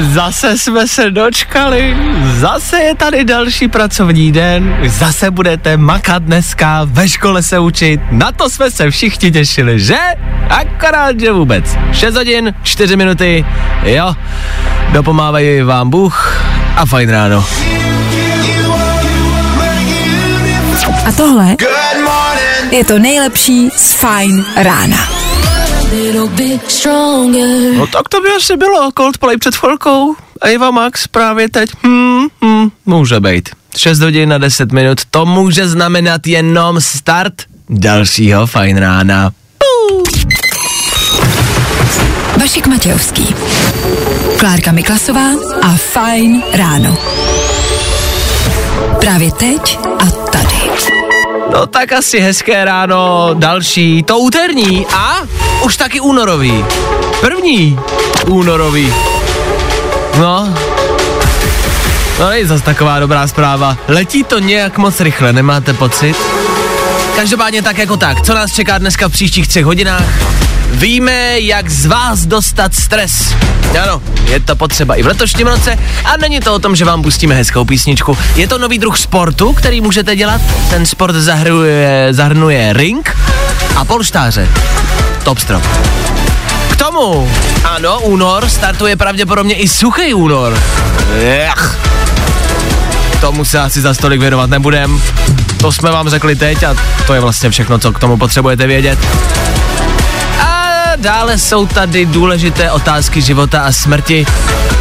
Zase jsme se dočkali, zase je tady další pracovní den, zase budete makat dneska, ve škole se učit, na to jsme se všichni těšili, že? Akorát, že vůbec. 6 hodin, 4 minuty, jo, dopomávají vám Bůh a fajn ráno. A tohle je to nejlepší z Fajn rána. Little bit stronger. No tak to by asi bylo, Coldplay před chvilkou, Eva Max právě teď, hmm, hmm, může být. 6 hodin na 10 minut, to může znamenat jenom start dalšího fajn rána. Vašek Matějovský. Klárka Miklasová a Fajn ráno. Právě teď a tady. No tak asi hezké ráno, další, to úterní a už taky únorový. První únorový. No, no není zase taková dobrá zpráva. Letí to nějak moc rychle, nemáte pocit? Každopádně tak jako tak, co nás čeká dneska v příštích třech hodinách? Víme, jak z vás dostat stres. Ano, je to potřeba i v letošním roce a není to o tom, že vám pustíme hezkou písničku. Je to nový druh sportu, který můžete dělat. Ten sport zahrnuje, zahrnuje ring a polštáře. Top strop. K tomu, ano, únor, startuje pravděpodobně i suchý únor. Ech. Tomu se asi za stolik věnovat nebudem. To jsme vám řekli teď a to je vlastně všechno, co k tomu potřebujete vědět. A dále jsou tady důležité otázky života a smrti.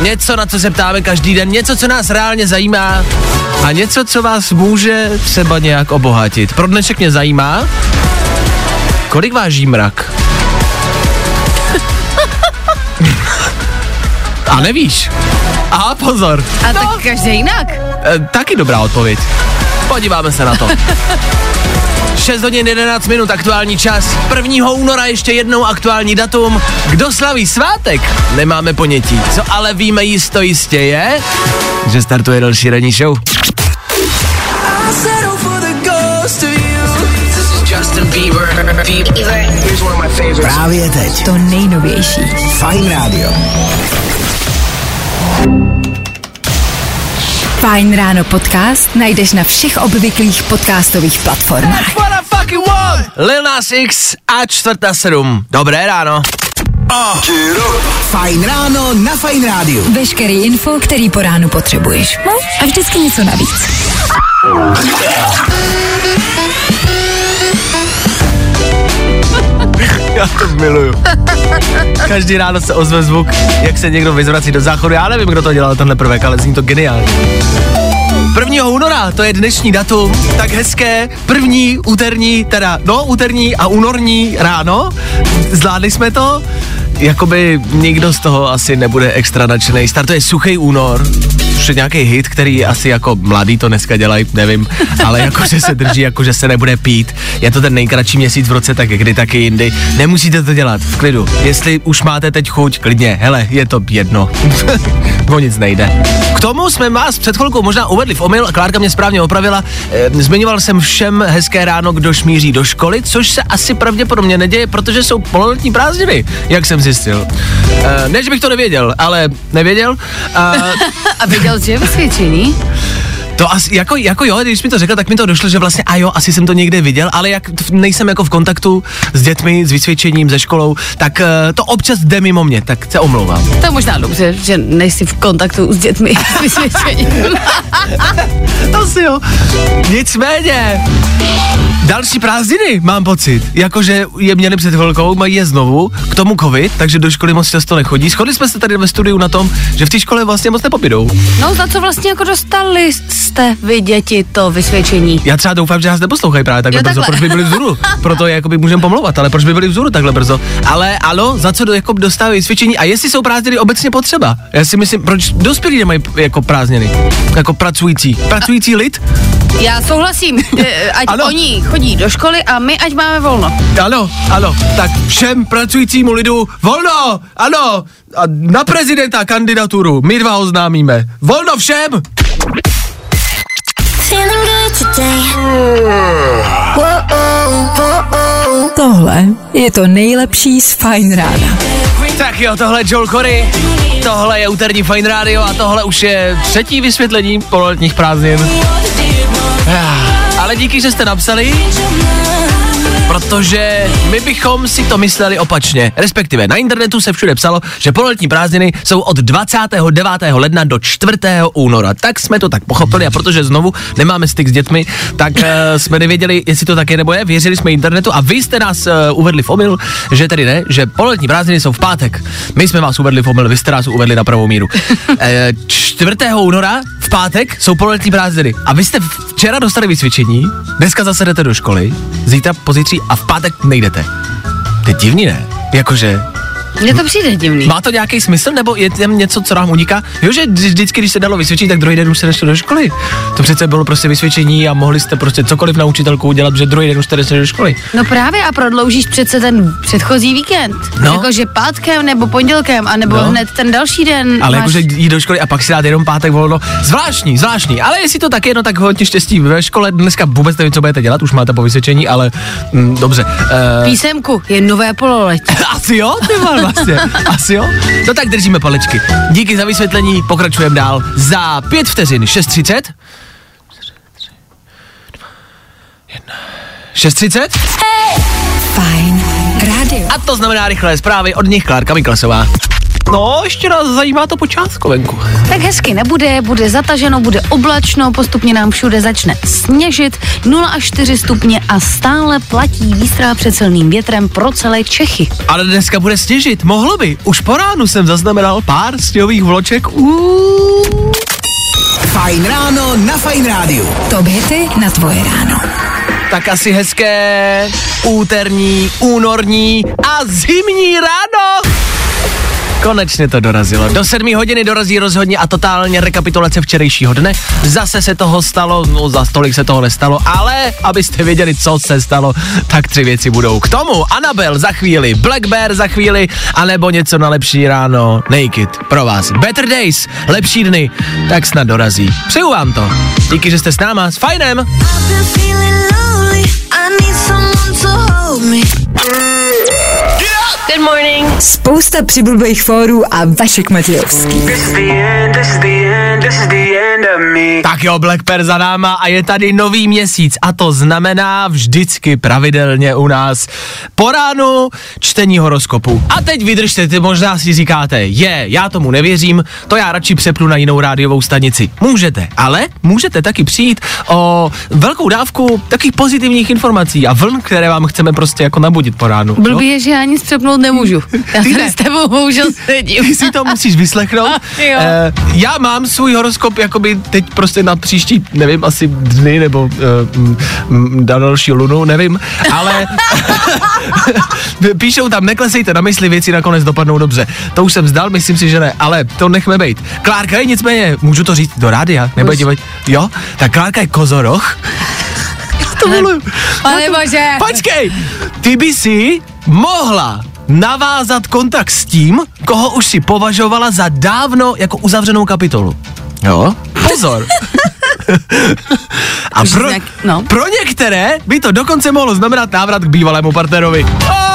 Něco, na co se ptáme každý den, něco, co nás reálně zajímá a něco, co vás může třeba nějak obohatit. Pro dnešek mě zajímá, kolik váží mrak? A nevíš? Aha, pozor. A tak každý jinak. E, taky dobrá odpověď. Podíváme se na to. 6 hodin 11 minut aktuální čas. 1. února ještě jednou aktuální datum. Kdo slaví svátek? Nemáme ponětí. Co ale víme jisto jistě je, že startuje další ranní show. Právě teď. To nejnovější. Fajn rádio. Fajn ráno podcast najdeš na všech obvyklých podcastových platformách. Lil Nas X a čtvrta sedm. Dobré ráno. Fajn ráno na Fajn rádiu. Veškerý info, který po ránu potřebuješ. No a vždycky něco navíc. Já to miluju. Každý ráno se ozve zvuk, jak se někdo vyzvrací do záchodu. Já nevím, kdo to dělal, tenhle prvek, ale zní to geniálně. 1. února, to je dnešní datum, tak hezké, první úterní, teda, no, úterní a únorní ráno. Zvládli jsme to, jakoby nikdo z toho asi nebude extra nadšený. Startuje suchý únor, už nějaký hit, který asi jako mladý to dneska dělají, nevím, ale jakože se drží, jakože se nebude pít. Je to ten nejkratší měsíc v roce, tak kdy taky jindy. Nemusíte to dělat, v klidu. Jestli už máte teď chuť, klidně, hele, je to jedno. o nic nejde. K tomu jsme vás před chvilkou možná uvedli v omyl, Klárka mě správně opravila. Zmiňoval jsem všem hezké ráno, kdo šmíří do školy, což se asi pravděpodobně neděje, protože jsou pololetní prázdniny, jak jsem zjistil. Ne, že bych to nevěděl, ale nevěděl. A, A viděl jsi vysvědčení? To asi, jako, jako jo, když mi to řekl, tak mi to došlo, že vlastně a jo, asi jsem to někde viděl, ale jak nejsem jako v kontaktu s dětmi, s vysvědčením, se školou, tak uh, to občas jde mimo mě, tak se omlouvám. To je možná dobře, že nejsi v kontaktu s dětmi s vysvědčením. Asi jo. Nicméně, další prázdniny, mám pocit. Jakože je měli před chvilkou, mají je znovu, k tomu covid, takže do školy moc často nechodí. Shodli jsme se tady ve studiu na tom, že v té škole vlastně moc nepopidou. No za co vlastně jako dostali jste vy děti to vysvědčení? Já třeba doufám, že nás neposlouchají právě takhle Jo, brzo, takhle. proč by byli vzhůru. Proto je jakoby můžeme pomlouvat, ale proč by byli vzhůru takhle brzo. Ale ano, za co do, jako dostávají vysvědčení a jestli jsou prázdniny obecně potřeba. Já si myslím, proč dospělí nemají jako prázdniny, jako pracující. Pracující lid Já souhlasím, eh, ať Ano. oni chodí do školy a my ať máme volno. Ano, ano, tak všem pracujícímu lidu volno, ano, a na prezidenta kandidaturu, my dva oznámíme. Volno všem! Feeling good today. Tohle je to nejlepší z Fine Rána. Tak jo, tohle je Joel Corey, tohle je úterní Fine Radio a tohle už je třetí vysvětlení pololetních prázdnin. Ah, Ale díky, že jste napsali, protože my bychom si to mysleli opačně. Respektive na internetu se všude psalo, že pololetní prázdniny jsou od 29. ledna do 4. února. Tak jsme to tak pochopili a protože znovu nemáme styk s dětmi, tak uh, jsme nevěděli, jestli to tak je nebo je. Věřili jsme internetu a vy jste nás uh, uvedli v omyl, že tedy ne, že pololetní prázdniny jsou v pátek. My jsme vás uvedli v omyl, vy jste nás uvedli na pravou míru. E, 4. února pátek jsou pololetní prázdniny a vy jste včera dostali vysvědčení, dneska zase jdete do školy, zítra, pozítří a v pátek nejdete. To je divný, ne? Jakože, Mně to přijde divný. má to nějaký smysl, nebo je tam něco, co nám uniká? Jo, že vždy- vždycky, když se dalo vysvědčení, tak druhý den už se nešlo do školy. To přece bylo prostě vysvědčení a mohli jste prostě cokoliv na učitelku udělat, že druhý den už jste nešli do školy. No právě a prodloužíš přece ten předchozí víkend. No. Jakože pátkem nebo pondělkem, anebo No. hned ten další den. Ale máš... jakože jít do školy a pak si dát jenom pátek volno, zvláštní, zvláštní. Ale jestli to tak je, no tak hodně štěstí ve škole. Dneska vůbec nevím, co budete dělat, už máte po vysvědčení, ale mm, dobře. Uh, Písemku je nové pololetí. asi jo, ty vlastně. Asi jo. No tak držíme palečky. Díky za vysvětlení, pokračujeme dál. Za pět vteřin, 6.30. 6.30. Fajn. A to znamená rychlé zprávy od nich Klárka Miklasová. No, ještě nás zajímá to počátko venku. Tak hezky nebude, bude zataženo, bude oblačno, postupně nám všude začne sněžit, 0 až 4 stupně a stále platí výstrá před silným větrem pro celé Čechy. Ale dneska bude sněžit, mohlo by. Už po ránu jsem zaznamenal pár sněhových vloček. Uuu. Fajn ráno na Fajn rádiu. Top hity na tvoje ráno. Tak asi hezké úterní, únorní a zimní ráno. Konečně to dorazilo. Do sedmi hodiny dorazí rozhodně a totálně rekapitulace včerejšího dne. Zase se toho stalo, no za stolik se toho nestalo, ale abyste věděli, co se stalo, tak tři věci budou. K tomu Anabel za chvíli, Black Bear za chvíli, anebo něco na lepší ráno, Naked pro vás. Better Days, lepší dny, tak snad dorazí. Přeju vám to. Díky, že jste s náma, s fajnem. I've been Good morning. Spousta přibulbých fórů a Vašek Matějovský. Tak jo, Black Bear za náma a je tady nový měsíc a to znamená vždycky pravidelně u nás po ránu čtení horoskopu. A teď vydržte, ty možná si říkáte, je, já tomu nevěřím, to já radši přepnu na jinou rádiovou stanici. Můžete, ale můžete taky přijít o velkou dávku takových pozitivních informací a vln, které vám chceme prostě jako nabudit po ránu. Blbý je, že já nic přepnout nemůžu. Já Ty ne. s tebou bohužel sedím. Ty si to musíš vyslechnout. Jo. Eh, já mám svůj horoskop jakoby teď prostě na příští, nevím, asi dny nebo uh, na další lunu, nevím, ale píšou tam, neklesejte na mysli, věci nakonec dopadnou dobře. To už jsem zdal, myslím si, že ne, ale to nechme být. Klárka je nicméně, můžu to říct do rádia, nebo dívat, jo? Tak Klárka je kozoroch. to miluju. Pane bože. Počkej, ty by si mohla navázat kontakt s tím, koho už si považovala za dávno jako uzavřenou kapitolu. Jo? Pozor. A pro, no. pro některé by to dokonce mohlo znamenat návrat k bývalému partnerovi. Ježiši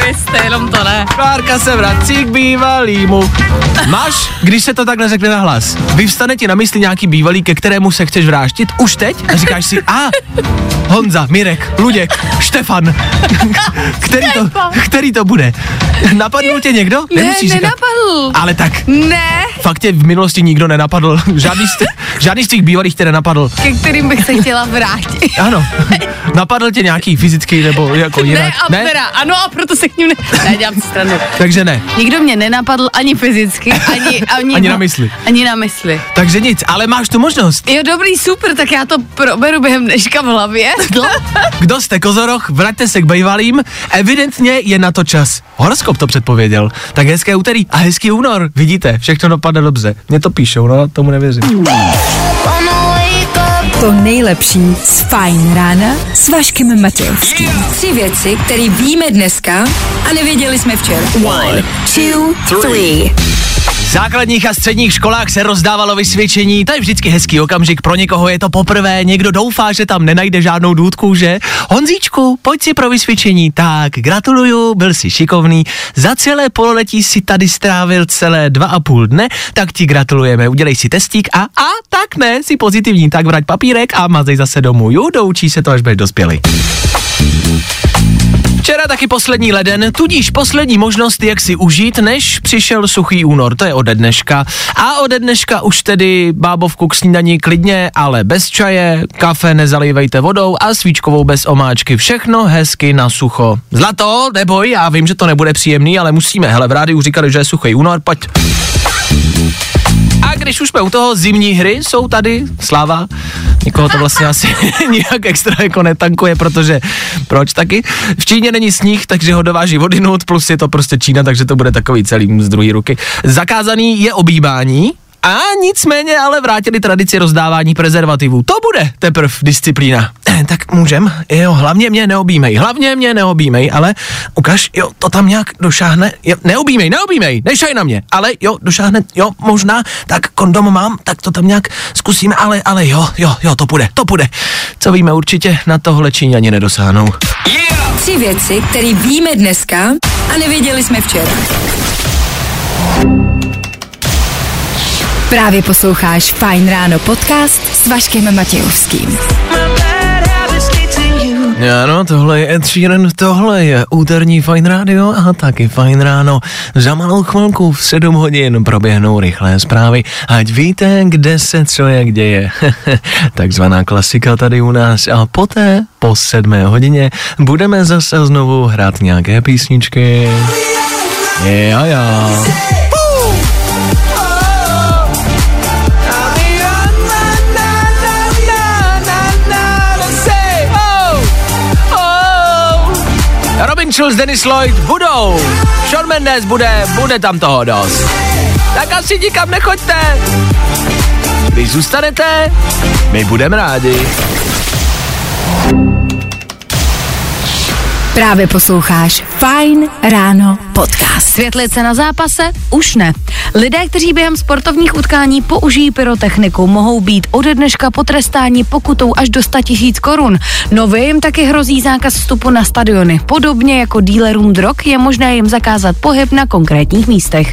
Kriste, jenom to ne. Klárka se vrací k bývalýmu. Máš, když se to takhle řekne na hlas, vyvstane ti na mysli nějaký bývalý, ke kterému se chceš vrážtit už teď a říkáš si, a Honza, Mirek, Luděk, Štefan, který to, který to bude? Napadl tě někdo? Ne, Nemusíš říkat. nenapadl. Ale tak, Ne, fakt tě v minulosti nikdo nenapadl. Žádný z, žádný z těch bývalých tě nenapadl. ke kterým bych se chtěla vrátit. Ano. Napadl tě nějaký fyzický nebo jako jinak? Ne, a teda, ano, a proto se k ním ne... Ne, dělám si stranu. Takže ne. Nikdo mě nenapadl ani fyzicky, ani... Ani, Ani na mysli. Ani na mysli. Takže nic, ale máš tu možnost. Jo, dobrý, super, tak já to proberu během dneška v hlavě. Kdo jste kozoroch, vraťte se k bejvalým, evidentně je na to čas. Horoskop to předpověděl. Tak hezké úterý a hezký únor. Vidíte, všechno dopadne dobře. Mně to píšou, no tomu nevěřím. Wake To nejlepší z Fajn rána s Vaškem Matějovským. Tři věci, které víme dneska a nevěděli jsme včera. One, two, three. Základních a středních školách se rozdávalo vysvědčení, to je vždycky hezký okamžik, pro někoho je to poprvé, někdo doufá, že tam nenajde žádnou důdku, že? Honzíčku, pojď si pro vysvědčení, tak gratuluju, byl jsi šikovný, za celé pololetí si tady strávil celé dva a půl dne, tak ti gratulujeme, udělej si testík a, a tak ne, si pozitivní, tak vrať papírek a mazej zase domů, jo, doučí se to, až budeš dospělý. Včera taky poslední leden, tudíž poslední možnost, jak si užít, než přišel suchý únor, to je ode dneška. A ode dneška už tedy bábovku k snídaní klidně, ale bez čaje, kafe nezalívejte vodou a svíčkovou bez omáčky. Všechno hezky na sucho. Zlato, neboj, já vím, že to nebude příjemný, ale musíme. Hele, v rádiu říkali, že je suchý únor, pojď. Když už jsme u toho, zimní hry jsou tady, sláva, nikoho to vlastně asi nijak extra jako netankuje, protože proč taky? V Číně není sníh, takže ho dováží vodinut, plus je to prostě Čína, takže to bude takový celý z druhé ruky. Zakázaný je obývání, a nicméně ale vrátili tradici rozdávání prezervativů. To bude teprve disciplína. Eh, tak můžem? Jo, hlavně mě neobímej, hlavně mě neobímej, ale ukaž, jo, to tam nějak došáhne, jo, neobímej, neobímej, nešaj na mě, ale jo, došáhne, jo, možná, tak kondom mám, tak to tam nějak zkusíme, ale, ale jo, jo, jo, to půjde, to půjde. Co víme určitě, na tohle Číňani nedosáhnou. Tři věci, které víme dneska a nevěděli jsme včera. Právě posloucháš Fajn ráno podcast s Vaškem Matějovským. Ano, tohle je Ed Sheeran, tohle je úterní Fine Radio a taky Fine Ráno. Za malou chvilku v 7 hodin proběhnou rychlé zprávy, ať víte, kde se co jak děje. Takzvaná klasika tady u nás a poté, po 7 hodině, budeme zase znovu hrát nějaké písničky. Jo, jo. Robin Schulz, Dennis Lloyd budou. Sean Mendes bude, bude tam toho dost. Tak asi nikam nechoďte. Když zůstanete, my budeme rádi. Právě posloucháš Fajn ráno podcast. Světlice na zápase? Už ne. Lidé, kteří během sportovních utkání použijí pyrotechniku, mohou být ode dneška potrestáni pokutou až do 100 tisíc korun. Nově jim taky hrozí zákaz vstupu na stadiony. Podobně jako dílerům drog je možné jim zakázat pohyb na konkrétních místech.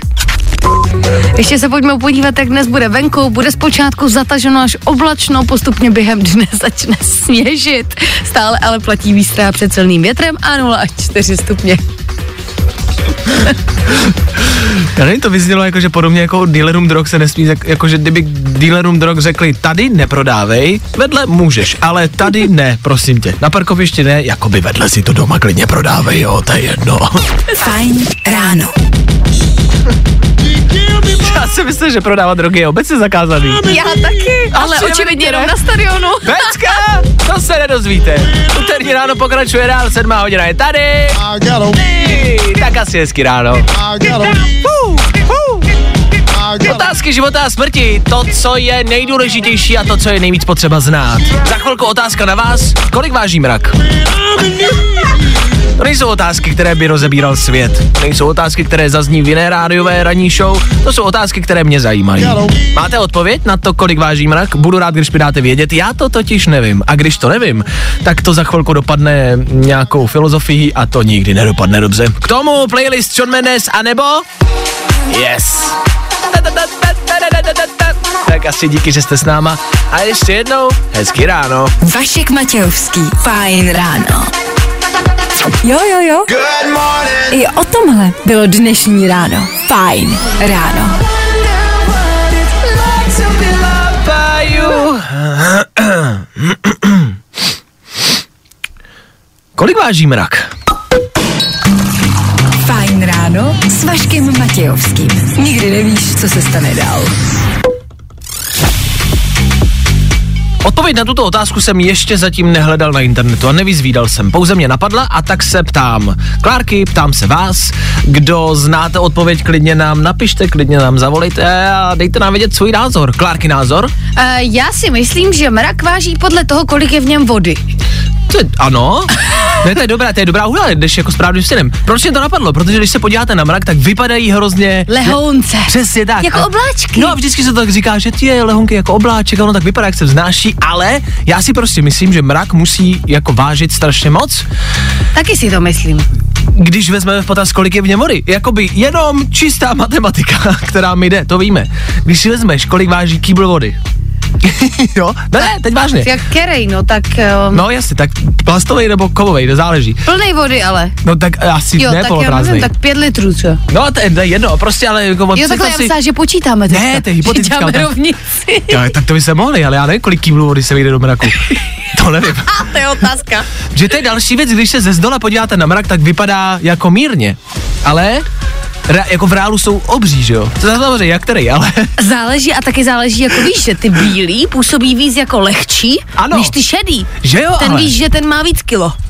Ještě se pojďme podívat, jak dnes bude venku. Bude zpočátku zataženo až oblačno, postupně během dne začne sněžit. Stále ale platí výstrá před silným větrem a 0 až 4 stupně. Já nevím, to vyznělo jako, že podobně jako dealerům drog se nesmí, jak- jako že kdyby dealerům drog řekli, tady neprodávej, vedle můžeš, ale tady ne, prosím tě. Na parkovišti ne, jako by vedle si to doma klidně prodávej, jo, to je jedno. Fajn ráno. Já si myslím, že prodávat drogy je obecně zakázaný. Já taky, ale Asi očividně jenom na stadionu. Pecka, to se nedozvíte. Úterní ráno pokračuje dál, sedmá hodina je tady. Tak asi hezky ráno. Otázky života a smrti, to, co je nejdůležitější a to, co je nejvíc potřeba znát. Za chvilku otázka na vás, kolik váží mrak? To nejsou otázky, které by rozebíral svět. To nejsou otázky, které zazní v jiné rádiové ranní show. To jsou otázky, které mě zajímají. Máte odpověď na to, kolik váží mrak? Budu rád, když mi dáte vědět. Já to totiž nevím. A když to nevím, tak to za chvilku dopadne nějakou filozofií a to nikdy nedopadne dobře. K tomu playlist John Mendes a nebo... Yes. Tak asi díky, že jste s náma. A ještě jednou, hezky ráno. Vašek Matějovský. Fajn ráno. Jo, jo, jo. I o tomhle bylo dnešní ráno. Fajn ráno. Kolik váží mrak? Fajn ráno s Vaškem Matějovským. Nikdy nevíš, co se stane dál. Odpověď na tuto otázku jsem ještě zatím nehledal na internetu a nevyzvídal jsem. Pouze mě napadla a tak se ptám. Klárky, ptám se vás. Kdo znáte odpověď, klidně nám napište, klidně nám zavolejte a dejte nám vědět svůj názor. Klárky názor? Uh, já si myslím, že mrak váží podle toho, kolik je v něm vody. To je, ano. Ne, to je dobrá, to je dobrá úhla, jdeš jako správným stylem. Proč mě to napadlo? Protože když se podíváte na mrak, tak vypadají hrozně... Lehounce. Přesně tak. Jako A- obláčky. No a vždycky se to tak říká, že ty je lehonky jako obláček, a ono tak vypadá, jak se vznáší, ale já si prostě myslím, že mrak musí jako vážit strašně moc, Taky si to myslím. když vezmeme v potaz, kolik je v něm vody. Jakoby jenom čistá matematika, která mi jde, to víme. Když si vezmeš, kolik váží kýbl vody. jo, ne, ne, teď vážně. Jak kerej, no tak um, No jasně, tak plastový nebo kovový, to záleží. plnej vody ale. No tak asi Jo, ne tak já nevím, tak pět litrů třeba. No to je, to je jedno, prostě ale jako Jo, takhle já si... myslela, že počítáme teďka. Ne, to je Že hypotetická Děláme otázka. rovnici. Jo, tak to by se mohli, ale já nevím, kolik kýblů vody se vyjde do mraku. To nevím. A to je otázka. Že to je další věc, když se ze zdola podíváte na mrak, tak vypadá jako mírně. Ale re, jako v reálu jsou obří, že jo? Samozřejmě, jak který, ale Záleží a taky záleží, jako víš, že ty bílý působí víc jako lehčí, Ano. než ty šedý. že jo, Ten ale. víš, že ten má víc kilo.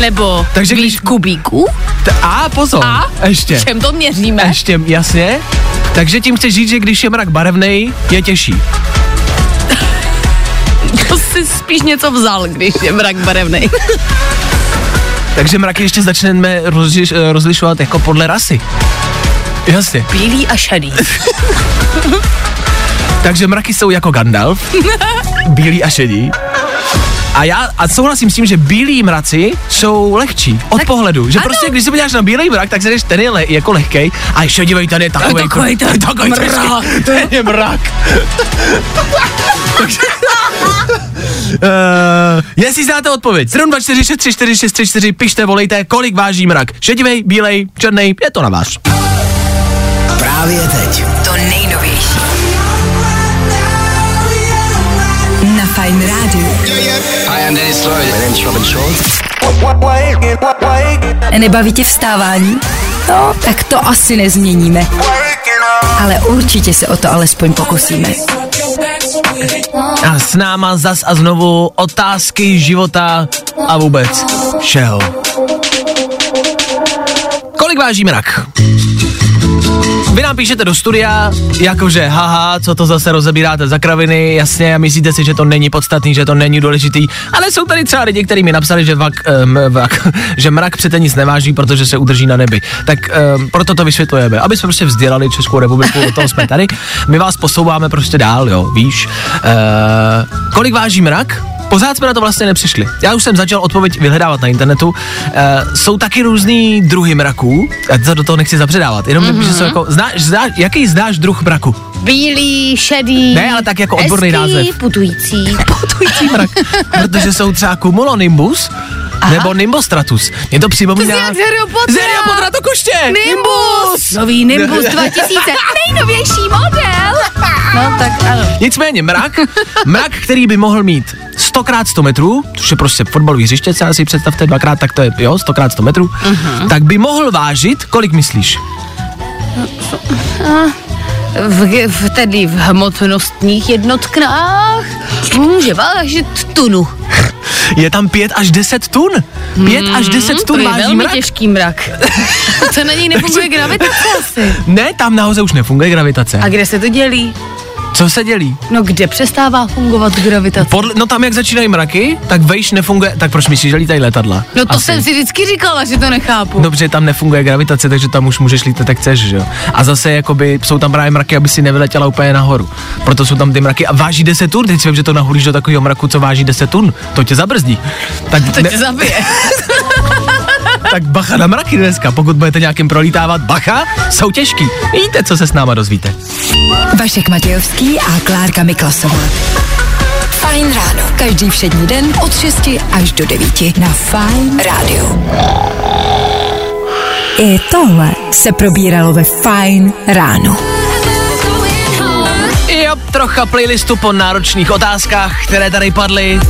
Nebo Takže víc když- kubíků? T- a pozor, A? ještě. Čem to měříme? Ještě, jasně. Takže tím chceš říct, že když je mrak barevný, je těžší. To si spíš něco vzal, když je mrak barevný. Takže mraky ještě začneme rozliš, eh, rozlišovat jako podle rasy. Jasně. Bílý a šedý. Takže mraky jsou jako Gandalf, bílý a šedý. A já a souhlasím s tím, že bílí mraci jsou lehčí od Tak- pohledu. Že ano. prostě, když se podíváš na bílý mrak, tak se jdeš, ten je le, jako lehkej a ještě dívej, ten je takový. takovej ten takový mrak. ten je mrak. Uh, jestli znáte odpověď, 724634634, pište, volejte, kolik váží mrak. Šedivej, bílej, černý, je to na vás. Právě teď. To nejnovější. Fajn rádiu. Hi, I'm Dennis Lloyd. My name's Robin Schulz. Nebaví tě vstávání? No, tak to asi nezměníme. Ale určitě se o to alespoň pokusíme. A s náma zas a znovu otázky života a vůbec všeho. Kolik váží mrak? Vy nám píšete do studia, jakože haha, co to zase rozebíráte za kraviny, jasně, a myslíte si, že to není podstatný, že to není důležitý, ale jsou tady třeba lidi, kteří mi napsali, že, vak, um, vak, že mrak přece nic neváží, protože se udrží na nebi. Tak um, proto to vysvětlujeme, aby jsme prostě vzdělali Českou republiku, o tom jsme tady. My vás posouváme prostě dál, jo, víš. Uh, kolik váží mrak? Pořád jsme na to vlastně nepřišli. Já už jsem začal odpověď vyhledávat na internetu. Uh, jsou taky různý druhy mraků. Já to do toho nechci zapředávat. Jenom mm-hmm. že jsou jako, znáš, znáš, jaký znáš druh mraku? Bílý, šedý. Ne, ale tak jako odborný hezký, název. putující. Putující mrak. Protože jsou třeba cumulonimbus nebo nimbostratus. Mě to připomíná... To jak z Harryho Pottera. Z Harryho Pottera to koště! Nimbus! Nový Nimbus 2000. Nejnovější model. No tak ano. Nicméně mrak, mrak, který by mohl mít 100 x 100 metrů, což je prostě fotbalový hřiště, třeba si představte dvakrát, tak to je, jo, 100 x 100 metrů, uh-huh. tak by mohl vážit, kolik myslíš? V, v, tedy v hmotnostních jednotkách může vážit tunu. Je tam 5 až 10 tun. 5 až 10 to tun je váží velmi mrak. těžký mrak. to na něj nefunguje gravitace asi. Ne, tam nahoře už nefunguje gravitace. A kde se to dělí? Co se dělí? No kde přestává fungovat gravitace? Podle, no tam, jak začínají mraky, tak vejš nefunguje, tak proč myslíš, že lítají letadla? No to Asi. jsem si vždycky říkala, že to nechápu. Dobře, tam nefunguje gravitace, takže tam už můžeš lítat, jak chceš, že jo. A zase jakoby jsou tam právě mraky, aby si nevyletěla úplně nahoru. Proto jsou tam ty mraky a váží 10 tun. Teď si vím, že to naholíš do takového mraku, co váží 10 tun. To tě zabrzdí. Tak, to tě zabije. tak bacha na mraky dneska. Pokud budete nějakým prolítávat, bacha, jsou těžký. Víte, co se s náma dozvíte. Vašek Matějovský a Klárka Miklasová. Fajn ráno. Každý všední den od 6 až do 9 na Fajn rádiu. I tohle se probíralo ve Fajn ráno. Jo, trocha playlistu po náročných otázkách, které tady padly.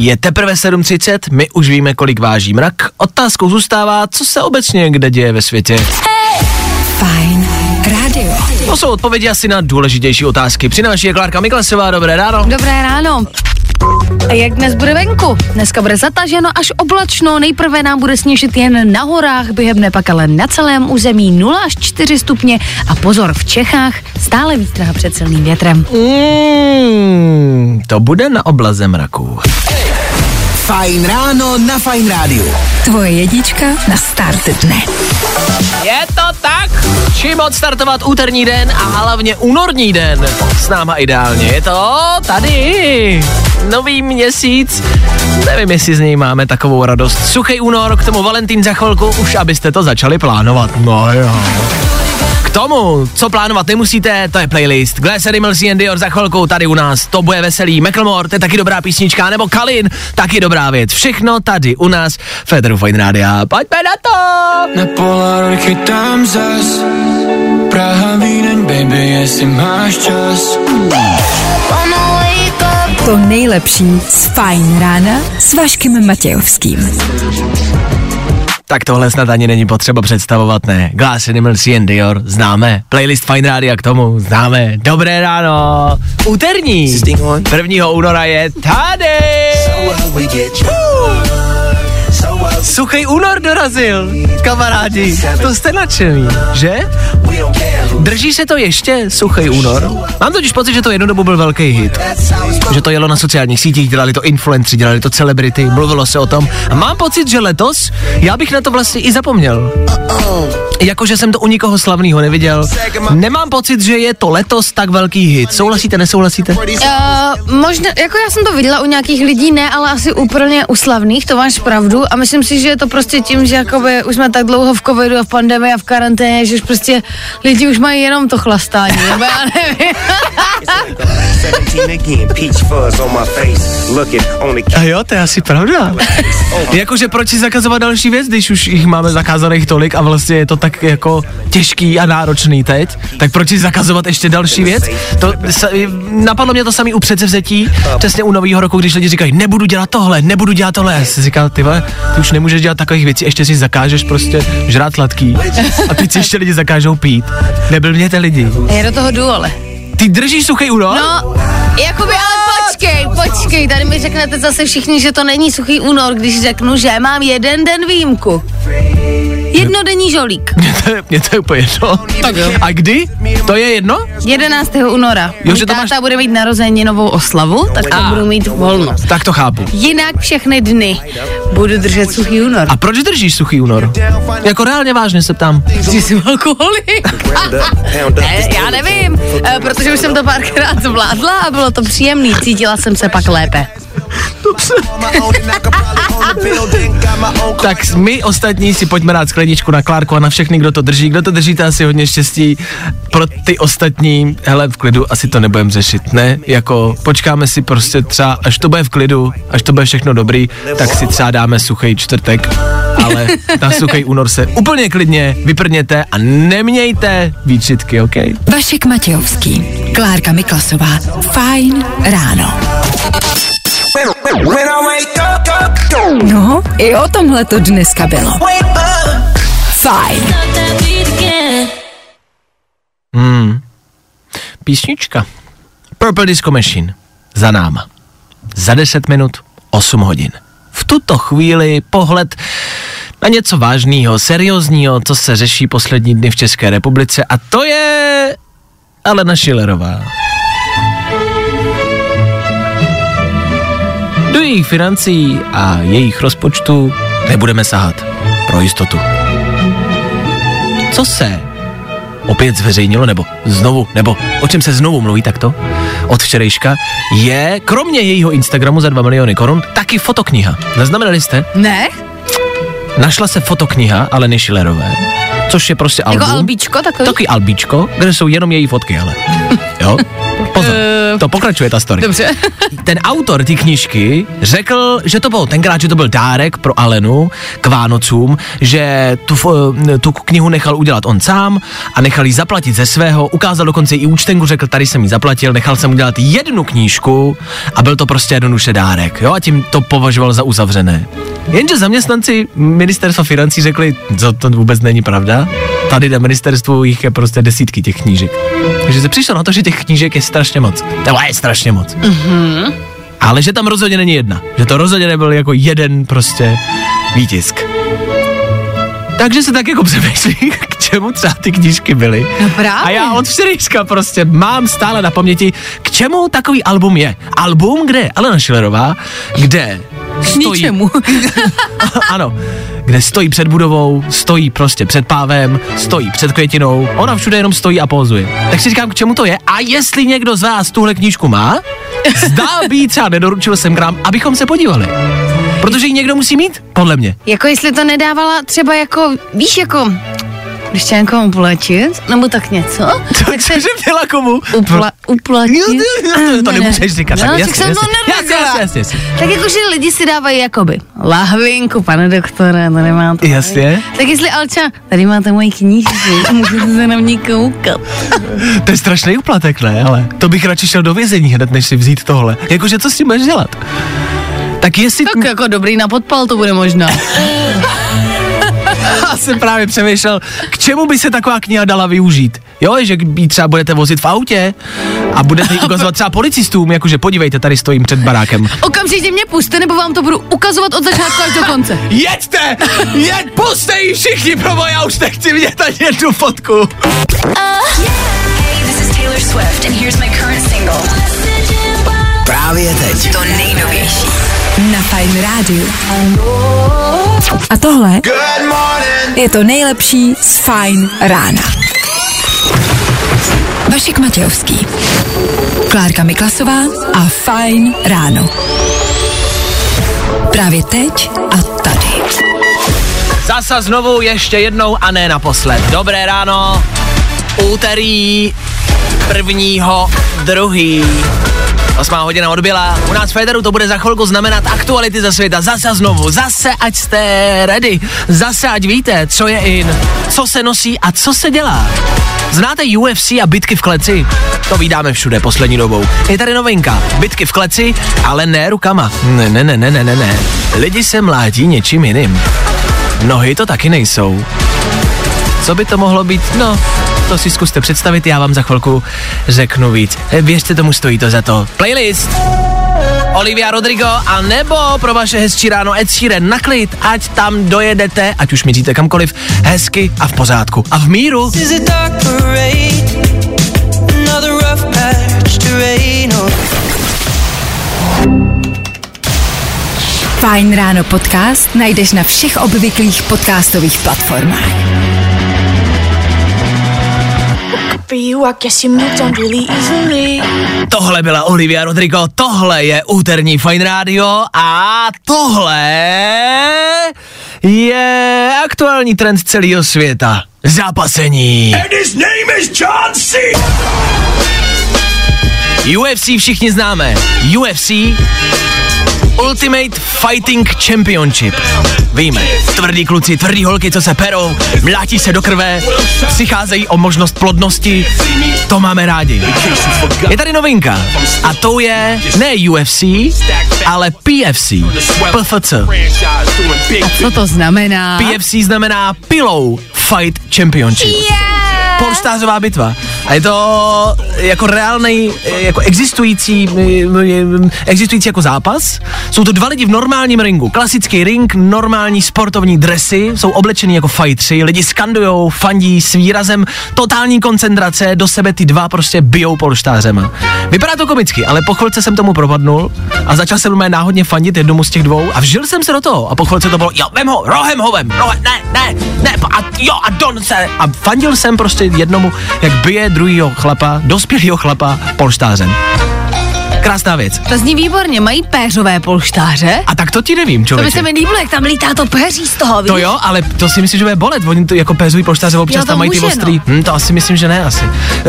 Je teprve 7.30, my už víme, kolik váží mrak. Otázkou zůstává, co se obecně kde děje ve světě. Fajn rádio. To jsou odpovědi asi na důležitější otázky. Přináší je Klárka Miklasová, dobré ráno. Dobré ráno. A jak dnes bude venku? Dneska bude zataženo až oblačno, nejprve nám bude sněžit jen na horách, během pak ale na celém území 0 až 4 stupně a pozor, v Čechách stále vítr před silným větrem. Mm, to bude na oblaze mraků. Fajn ráno na Fajn rádiu. Tvoje jedička na start dne. Je to tak? Čím odstartovat úterní den a hlavně únorní den? S náma ideálně. Je to tady. Nový měsíc. Nevím, jestli z něj máme takovou radost. Suchý únor, k tomu Valentín za chvilku, už abyste to začali plánovat. No jo. K tomu, co plánovat nemusíte, to je playlist. Glass Animals and Dior za chvilku tady u nás. To bude veselý. Macklemore, to je taky dobrá písnička, nebo Kalin, taky dobrá věc. Všechno tady u nás. Federu Fine Rádia. Pojďme na to! Na Polaroid chytám zas Praha Vídeň, baby, jestli máš čas To nejlepší z Fajn rána s Vaškem Matějovským. Tak tohle snad ani není potřeba představovat, ne. Glass Animals and Dior, známe. Playlist Fine Rádia k tomu, známe. Dobré ráno. Úterní. 1. února je tady. Suchý únor dorazil, kamarádi. To jste nadšený, že? Drží se to ještě, suchý únor? Mám totiž pocit, že to jednu dobu byl velký hit. Že to jelo na sociálních sítích, dělali to influenceri, dělali to celebrity, mluvilo se o tom. A mám pocit, že letos já bych na to vlastně i zapomněl. Jakože jsem to u nikoho slavného neviděl. Nemám pocit, že je to letos tak velký hit. Souhlasíte, nesouhlasíte? Uh, možná, jako já jsem to viděla u nějakých lidí, ne, ale asi úplně u slavných, to máš pravdu a myslím si, že je to prostě tím, že jakoby už jsme tak dlouho v covidu a v pandemii a v karanténě, že už prostě lidi už mají jenom to chlastání, nebo já nevím. 17 again, peach fuzz on my face. Looking on the A jo, to je asi pravda. Jakože proč si zakazovat další věc, když už jich máme zakázaných tolik a vlastně je to tak jako těžký a náročný teď, tak proč si zakazovat ještě další věc? To, sa, napadlo mě to samý u předsevzetí, přesně u nového roku, když lidi říkají, nebudu dělat tohle, nebudu dělat tohle. Já si říkal, ty vole, ty už nemůžeš dělat takových věcí, ještě si zakážeš prostě žrát sladký. A teď si ještě lidi zakážou pít. Nebyl mě ty lidi. Já do toho jdu, ale. Ty držíš suchý únor? No, jakoby, ale počkej, počkej, tady mi řeknete zase všichni, že to není suchý únor, když řeknu, že mám jeden den výjimku. Jednodenní žolík. Mně to, je, mě to je úplně jedno. Tak a kdy? To je jedno? 11. února. Jo, že to máš- bude mít narozeninovou oslavu, tak to A. budu mít volno. Tak to chápu. Jinak všechny dny budu držet suchý únor. A proč držíš suchý únor? Jako reálně vážně se ptám. Ty jsi alkoholik. Ne, já nevím, eh, protože už jsem to párkrát zvládla a bylo to příjemný, cítila jsem se pak lépe. Tak my ostatní si pojďme dát skleničku na Klárku a na všechny, kdo to drží. Kdo to držíte, asi hodně štěstí. Pro ty ostatní, hele, v klidu asi to nebudeme řešit, ne? Jako počkáme si prostě třeba, až to bude v klidu, až to bude všechno dobrý, tak si třeba dáme suchý čtvrtek, ale na suchý únor se úplně klidně vyprněte a nemějte výčitky, OK? Vašek Matějovský, Klárka Miklasová. Fajn ráno. No, i o tomhle to dneska bylo. Fajn. Hmm. Písnička. Purple Disco Machine. Za náma. Za 10 minut 8 hodin. V tuto chvíli pohled na něco vážného, seriózního, co se řeší poslední dny v České republice a to je Alena Schillerová. Jejich financí a jejich rozpočtu nebudeme sahat. Pro jistotu. Co se opět zveřejnilo, nebo znovu, nebo o čem se znovu mluví takto, od včerejška, je kromě jejího Instagramu za 2 miliony korun taky fotokniha. Zaznamenali jste? Ne? Našla se fotokniha Aleny Schillerové, což je prostě album. Jako albíčko takový? Taky albíčko, kde jsou jenom její fotky, ale. Jo? Pozor, to pokračuje ta story. Dobře. Ten autor té knížky řekl, že to bylo tenkrát, že to byl dárek pro Alenu k Vánocům, že tu, f- tu knihu nechal udělat on sám a nechal ji zaplatit ze svého, ukázal dokonce i účtenku, řekl, tady jsem ji zaplatil, nechal jsem udělat jednu knížku a byl to prostě jednoduše dárek, jo, a tím to považoval za uzavřené. Jenže zaměstnanci ministerstva financí řekli, že to vůbec není pravda, tady na ministerstvu jich je prostě desítky těch knížek. Takže se přišlo na to, že těch knížek je strašně moc. To je strašně moc. Mm-hmm. Ale že tam rozhodně není jedna. Že to rozhodně nebyl jako jeden prostě výtisk. Takže se tak jako přemýšlí, k čemu třeba ty knížky byly. No právě. A já od včerejška prostě mám stále na paměti, k čemu takový album je. Album, kde je Alena Schillerová, kde stojí... Ničemu. ano, kde stojí před budovou, stojí prostě před pávem, stojí před květinou, ona všude jenom stojí a pozuje. Tak si říkám, k čemu to je a jestli někdo z vás tuhle knížku má, zdá by třeba nedoručil sem k nám, abychom se podívali. Protože ji někdo musí mít, podle mě. Jako jestli to nedávala třeba jako, víš, jako, když chtěla někomu uplatit, nebo tak něco, Co, tak se cože měla komu? upla, uplatit. Jo, jo, jo, to Ne, nemůžeš říkat. No, tak jasně, jsem to jasně. Jasně, jasně. Tak jakože lidi si dávají jakoby lahvinku, pane doktore, tady máte. Jasně. Tak jestli Alča, tady máte moji knížku, můžete se na mě koukat. To je strašný úplatek, ne? Ale to bych radši šel do vězení hned, než si vzít tohle. Jakože co s tím budeš dělat? Tak jestli... Tak jako dobrý na podpal to bude možná. Já jsem právě přemýšlel, k čemu by se taková kniha dala využít. Jo, že ji třeba budete vozit v autě a budete ji ukazovat třeba policistům, jakože podívejte, tady stojím před barákem. Okamžitě mě puste, nebo vám to budu ukazovat od začátku až do konce. Jeďte! Jeď, puste ji všichni, probo, já už nechci vidět ani jednu fotku. Právě teď. To nejnovější. Na Fajn rádiu. A tohle je to nejlepší z Fajn rána. Vašek Matějovský, Klárka Miklasová a Fajn ráno. Právě teď a tady. Zasa znovu ještě jednou a ne naposled. Dobré ráno, úterý prvního druhý. Osmá hodina odbyla. U nás v Federu to bude za chvilku znamenat aktuality ze světa. Zase znovu. Zase ať jste ready. Zase ať víte, co je in, co se nosí a co se dělá. Znáte UFC a bitky v kleci? To vydáme všude poslední dobou. Je tady novinka. Bitky v kleci, ale ne rukama. Ne, ne, ne, ne, ne, ne, ne. Lidi se mlátí něčím jiným. Nohy to taky nejsou. Co by to mohlo být? No, to si zkuste představit, já vám za chvilku řeknu víc. Věřte tomu, stojí to za to. Playlist! Olivia Rodrigo a nebo pro vaše hezčí ráno Ed Sheeran na klid, ať tam dojedete, ať už míříte kamkoliv, hezky a v pořádku. A v míru. Fajn ráno podcast najdeš na všech obvyklých podcastových platformách. Tohle byla Olivia Rodrigo, tohle je úterní Fine Radio a tohle je aktuální trend celého světa. Zápasení. His name is John C. UFC všichni známe. UFC Ultimate Fighting Championship. Víme, tvrdí kluci, tvrdí holky, co se perou, mlátí se do krve, přicházejí o možnost plodnosti, to máme rádi. Je tady novinka a to je ne UFC, ale PFC, PFC. Co to znamená? PFC znamená Pillow Fight Championship. Polštářová bitva. A je to jako reálný, jako existující, existující jako zápas. Jsou to dva lidi v normálním ringu. Klasický ring, normální sportovní dresy, jsou oblečení jako fightři, lidi skandujou, fandí s výrazem totální koncentrace, do sebe ty dva prostě bijou polštářema. Vypadá to komicky, ale po chvilce jsem tomu propadnul a začal jsem mé náhodně fandit jednomu z těch dvou a vžil jsem se do toho a po chvilce to bylo, jo, vem ho, rohem ho vem, rohem, ne, ne, ne, a jo, a don se. A fandil jsem prostě jednomu, jak bije druhýho chlapa, dospělého chlapa polštářem. Krásná věc. To zní výborně, mají péřové polštáře? A tak to ti nevím, To by člověče. se mi líbilo, jak tam lítá to péří z toho, víš? To jo, ale to si myslím, že bude bolet. Oni to jako pézují polštáře, občas Jo, tam mají ty může, ostrý. Hm, to asi myslím, že ne asi.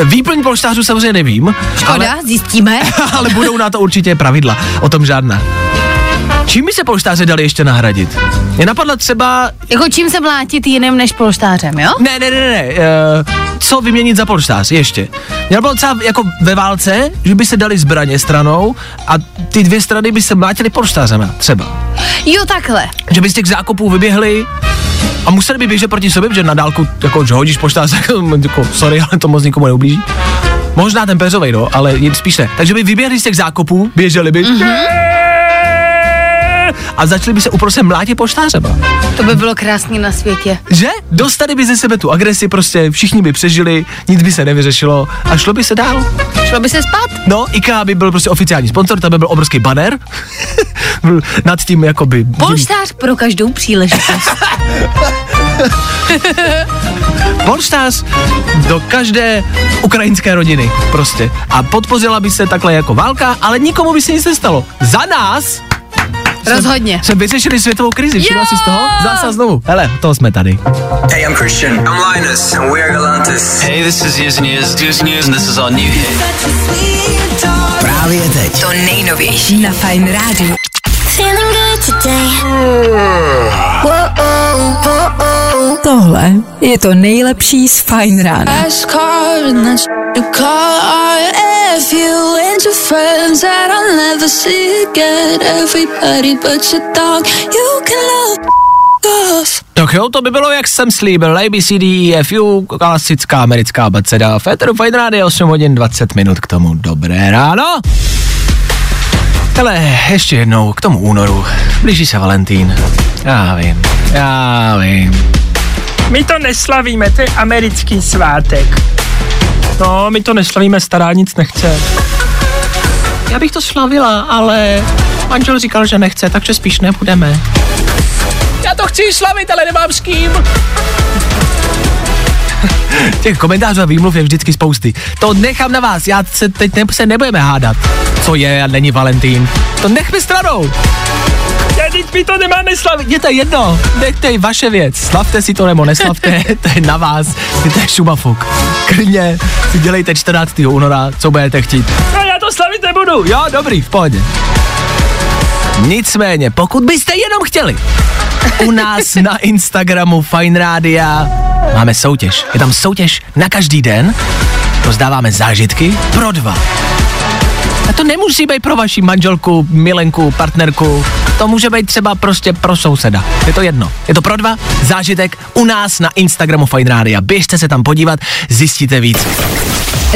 Výplň polštářů samozřejmě nevím. Škoda, Ale, zjistíme. ale budou na to určitě pravidla. O tom žádná. Čím by se polštáře dali ještě nahradit? Mě napadla třeba... Jako čím se mlátit jiným než polštářem, jo? Ne, ne, ne, ne, ne. Uh, co vyměnit za polštář ještě? Mě napadlo třeba jako ve válce, že by se dali zbraně stranou a ty dvě strany by se mlátily polštářema třeba. Jo, takhle. Že by z těch zákopů vyběhli A museli by běžet proti sobě, že na dálku, jako, že hodíš poštář, jako, sorry, ale to moc nikomu neublíží. Možná ten péřovej, no, ale spíš ne. Takže by vyběhli z těch zákopů, běželi by. Mm-hmm. A začali by se uprostřed mlátit poštářema. To by bylo krásný na světě. Že? Dostali by ze sebe tu agresi, prostě všichni by přežili, nic by se nevyřešilo a šlo by se dál. Šlo by se spát? No, IKEA by byl prostě oficiální sponsor, tam by byl obrovský banner nad tím jakoby... Polštář pro každou příležitost. Polštář do každé ukrajinské rodiny prostě. A podpořila by se takhle jako válka, ale nikomu by se nic nestalo. Za nás Rozhodně. jsme vyřešili světovou krizi, všimla si z toho? Zase znovu. Hele, toho jsme tady. Hey, I'm Christian. I'm Linus, and we are Galantis. Hey, this is Years and Years, Years and Years, and this is our new hit. Právě teď. To nejnovější na Fine Radio. Feeling good today. Tohle je to nejlepší z Fine Rána. That's you call if you and your friends that I'll never see again. Everybody but your dog, you can love off. Tak jo, to by bylo, jak jsem slíbil. ABCD, FU, klasická americká abeceda. Féteru Fine Radio, 8 hodin 20 minut k tomu. Dobré ráno. Hele, ještě jednou k tomu únoru. Blíží se Valentín. Já vím, já vím. My to neslavíme, to je americký svátek. No, my to neslavíme, stará nic nechce. Já bych to slavila, ale manžel říkal, že nechce, takže spíš nebudeme. Já to chci slavit, ale nemám s kým. Těch komentářů a výmluv je vždycky spousty. To nechám na vás, já se teď ne, se nebudeme hádat, co je a není Valentín. To nechme stranou. My to nemáme slavit. Je to jedno, nechte vaše věc. Slavte si to nebo neslavte, to je na vás. Je to je šumafuk. Klidně si dělejte 14. února, co budete chtít. No já to slavit nebudu. Jo, dobrý, v pohodě. Nicméně, pokud byste jenom chtěli, u nás na Instagramu Fine Rádia máme soutěž. Je tam soutěž na každý den, rozdáváme zážitky pro dva. A to nemusí být pro vaši manželku, milenku, partnerku. To může být třeba prostě pro souseda. Je to jedno. Je to pro dva. Zážitek u nás na Instagramu Fine Rádia. Běžte se tam podívat, zjistíte víc.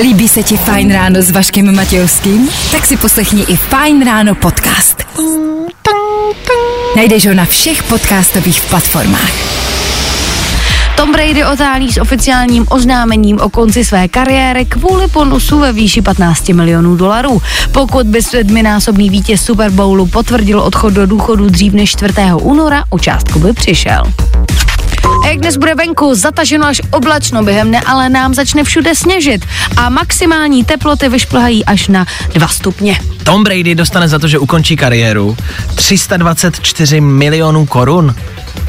Líbí se ti Fajn ráno s Vaškem Matějovským? Tak si poslechni i Fajn ráno podcast. Najdeš ho na všech podcastových platformách. Tom Brady otálí s oficiálním oznámením o konci své kariéry kvůli bonusu ve výši 15 milionů dolarů. Pokud by sedminásobný vítěz Super Bowlu potvrdil odchod do důchodu dřív než 4. února, o částku by přišel. A jak dnes bude venku, zataženo až oblačno během dne, ale nám začne všude sněžit a maximální teploty vyšplhají až na 2 stupně. Tom Brady dostane za to, že ukončí kariéru 324 milionů korun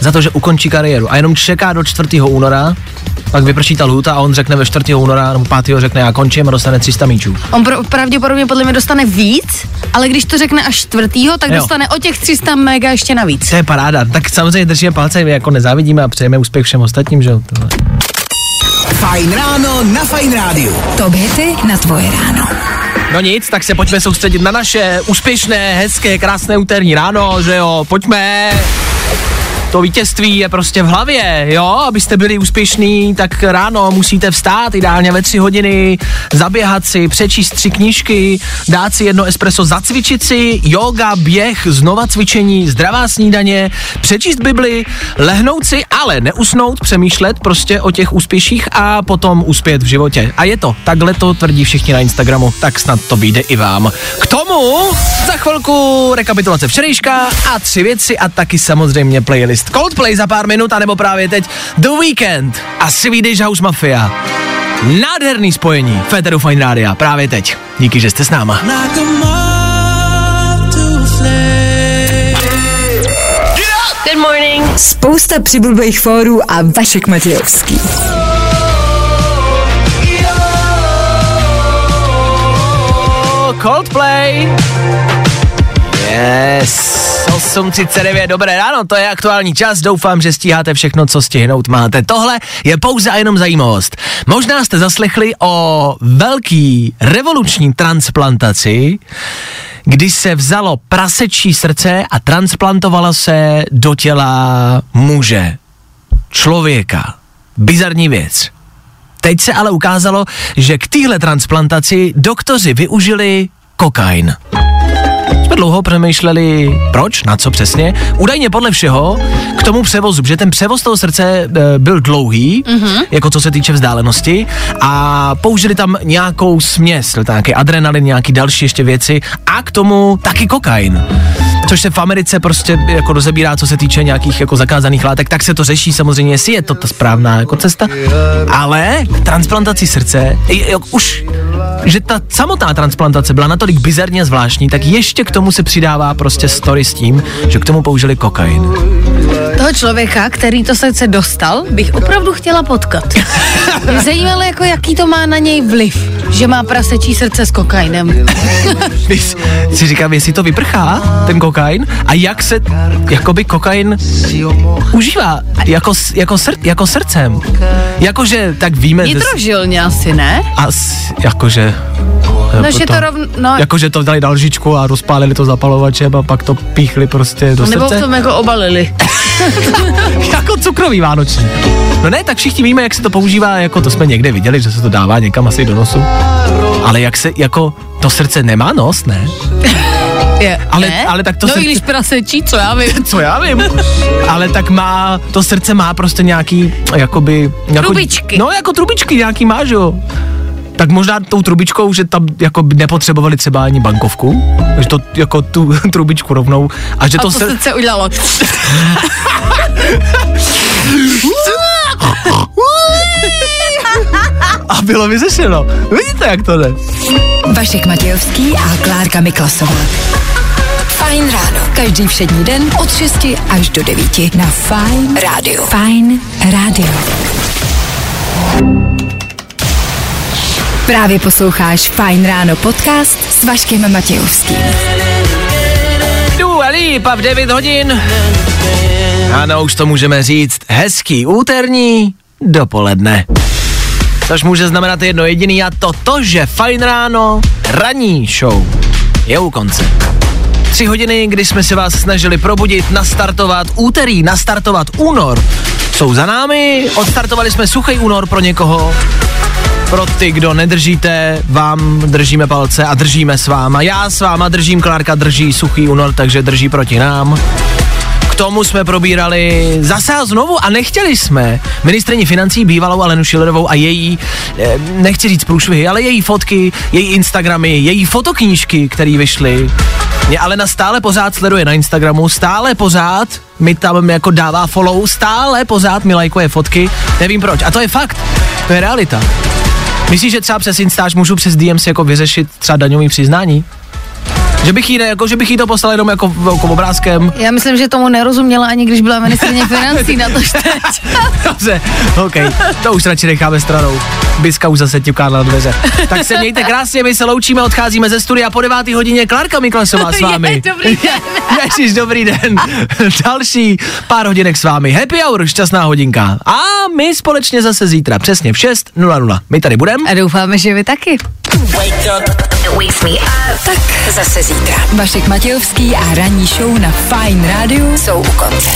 za to, že ukončí kariéru a jenom čeká do 4. února, pak vyprší ta lhůta a on řekne ve 4. února nebo 5. řekne já končím a dostane 300 míčů. On pro, pravděpodobně podle mě dostane víc, ale když to řekne až čtvrtýho, tak Jo. dostane o těch 300 mega ještě navíc. To je paráda. Tak samozřejmě držíme palce, my jako nezávidíme a přejeme úspěch všem ostatním, že jo. Fajn ráno na Fajn rádiu. Top hity na tvoje ráno. No nic, tak se pojďme soustředit na naše úspěšné, hezké, krásné úterní ráno, že jo, pojďme. To vítězství je prostě v hlavě, jo, abyste byli úspěšní, tak ráno musíte vstát, ideálně ve tři hodiny, zaběhat si, přečíst tři knížky, dát si jedno espresso, zacvičit si, yoga, běh, znova cvičení, zdravá snídaně, přečíst Bibli, lehnout si, ale neusnout, přemýšlet prostě o těch úspěších a potom uspět v životě. A je to, takhle to tvrdí všichni na Instagramu, tak snad to vyjde i vám. K tomu za chvilku rekapitulace včerejška a tři věci a taky samozřejmě playlist Coldplay za pár minut, anebo právě teď The Weekend a Swedish House Mafia. Nádherný spojení Federu Fine Rádia právě teď. Díky, že jste s náma. Good morning. Spousta přibulbých fórů a Vašek Matějovský. Coldplay. Yes. 8.39, dobré ráno, to je aktuální čas, doufám, že stíháte všechno, co stihnout máte. Tohle je pouze a jenom zajímavost. Možná jste zaslechli o velký revoluční transplantaci, kdy se vzalo prasečí srdce a transplantovalo se do těla muže. člověka. Bizarní věc. Teď se ale ukázalo, že k téhle transplantaci doktoři využili kokain. Dlouho přemýšleli, proč, na co přesně. Údajně podle všeho k tomu převozu, že ten převoz toho srdce e, byl dlouhý, mm-hmm. jako co se týče vzdálenosti, a použili tam nějakou směs, nějaký adrenalin, nějaký další ještě věci a k tomu taky kokain. Což se v Americe prostě jako rozebírá, co se týče nějakých jako zakázaných látek, tak se to řeší samozřejmě, jestli je to ta správná jako cesta. Ale transplantaci srdce, jo, už, že ta samotná transplantace byla natolik bizarně zvláštní, tak ještě k tomu se přidává prostě story s tím, že k tomu použili kokain. Toho člověka, který to srdce dostal, bych opravdu chtěla potkat. Mě zajímalo, jako jaký to má na něj vliv, že má prasečí srdce s kokainem. Víš, si říkám, jestli to vyprchá, ten kokain, a jak se, jakoby kokain užívá, jako, jako, sr, jako srdcem. Jakože, tak víme... Nitrožilně asi, ne? A s, jakože... No, že to rovn, no, Jakože to dali na lžičku a rozpálili to zapalovačem a pak to píchli prostě do nebo v srdce. tom jako obalili. jako cukrový vánoční. No ne, tak všichni víme, jak se to používá, jako to jsme někde viděli, že se to dává někam asi do nosu. Ale jak se, jako, to srdce nemá nos, ne? Je, Ale- ne? ale tak to no srdce- i když prasečí, co já vím. Co já vím. Ale tak má, to srdce má prostě nějaký, jakoby... Jako, Trubičky. No, jako trubičky nějaký má, že jo. Tak možná tou trubičkou, že tam jako by nepotřebovali třeba ani bankovku, že to jako tu trubičku rovnou a že A to, to sr- srdce udělalo. a bylo vyřešeno. Vidíte, jak to jde? Vašek Matějovský a Klárka Miklasová. Fajn ráno. Každý všední den od 6 až do 9 na Fajn rádiu. Fajn rádio. Právě posloucháš Fajn ráno podcast s Vaškem Matějovským. Dua Lipa v 9 hodin. Ano, už to můžeme říct. Hezký úterní dopoledne. Což může znamenat jedno jediný a to to, že Fajn ráno, ranní show je u konce. Tři hodiny, kdy jsme se vás snažili probudit, nastartovat úterý, nastartovat únor, jsou za námi. Odstartovali jsme suchý únor pro někoho. Pro ty, kdo nedržíte, vám držíme palce a držíme s váma. Já s váma držím, Klárka drží suchý únor, takže drží proti nám. K tomu jsme probírali zase a znovu a nechtěli jsme ministrině financí bývalou Alenu Schillerovou a její, eh, nechci říct průšvihy, ale její fotky, její Instagramy, její fotoknížky, které vyšly. Mě Alena stále pořád sleduje na Instagramu, stále pořád mi tam jako dává follow, stále pořád mi lajkuje fotky, nevím proč. A to je fakt, to je realita. Myslíš, že třeba přes Instač můžu přes DMs jako vyřešit třeba daňový přiznání? Že bych jí, ne, jako, že bych jí to poslal jenom jako, jako obrázkem. Já myslím, že tomu nerozuměla ani když byla ministrině financí na to teď. Dobře, OK, to už radši necháme stranou. Biska už zase ťuká na dveře. Tak se mějte krásně, my se loučíme, odcházíme ze studia po 9. hodině. Klárka Miklasová s vámi. Je, dobrý den. Ježiš, dobrý den. Další pár hodinek s vámi. Happy hour, šťastná hodinka. A my společně zase zítra, přesně v 6.00. My tady budeme. A doufáme, že vy taky. Tak zase zítra. Vašek Matějovský a ranní show na Fajn rádiu jsou u konce.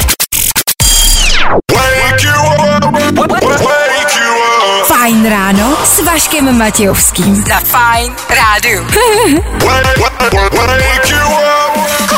Fajn ráno s Vaškem Matějovským. Za Fajn up.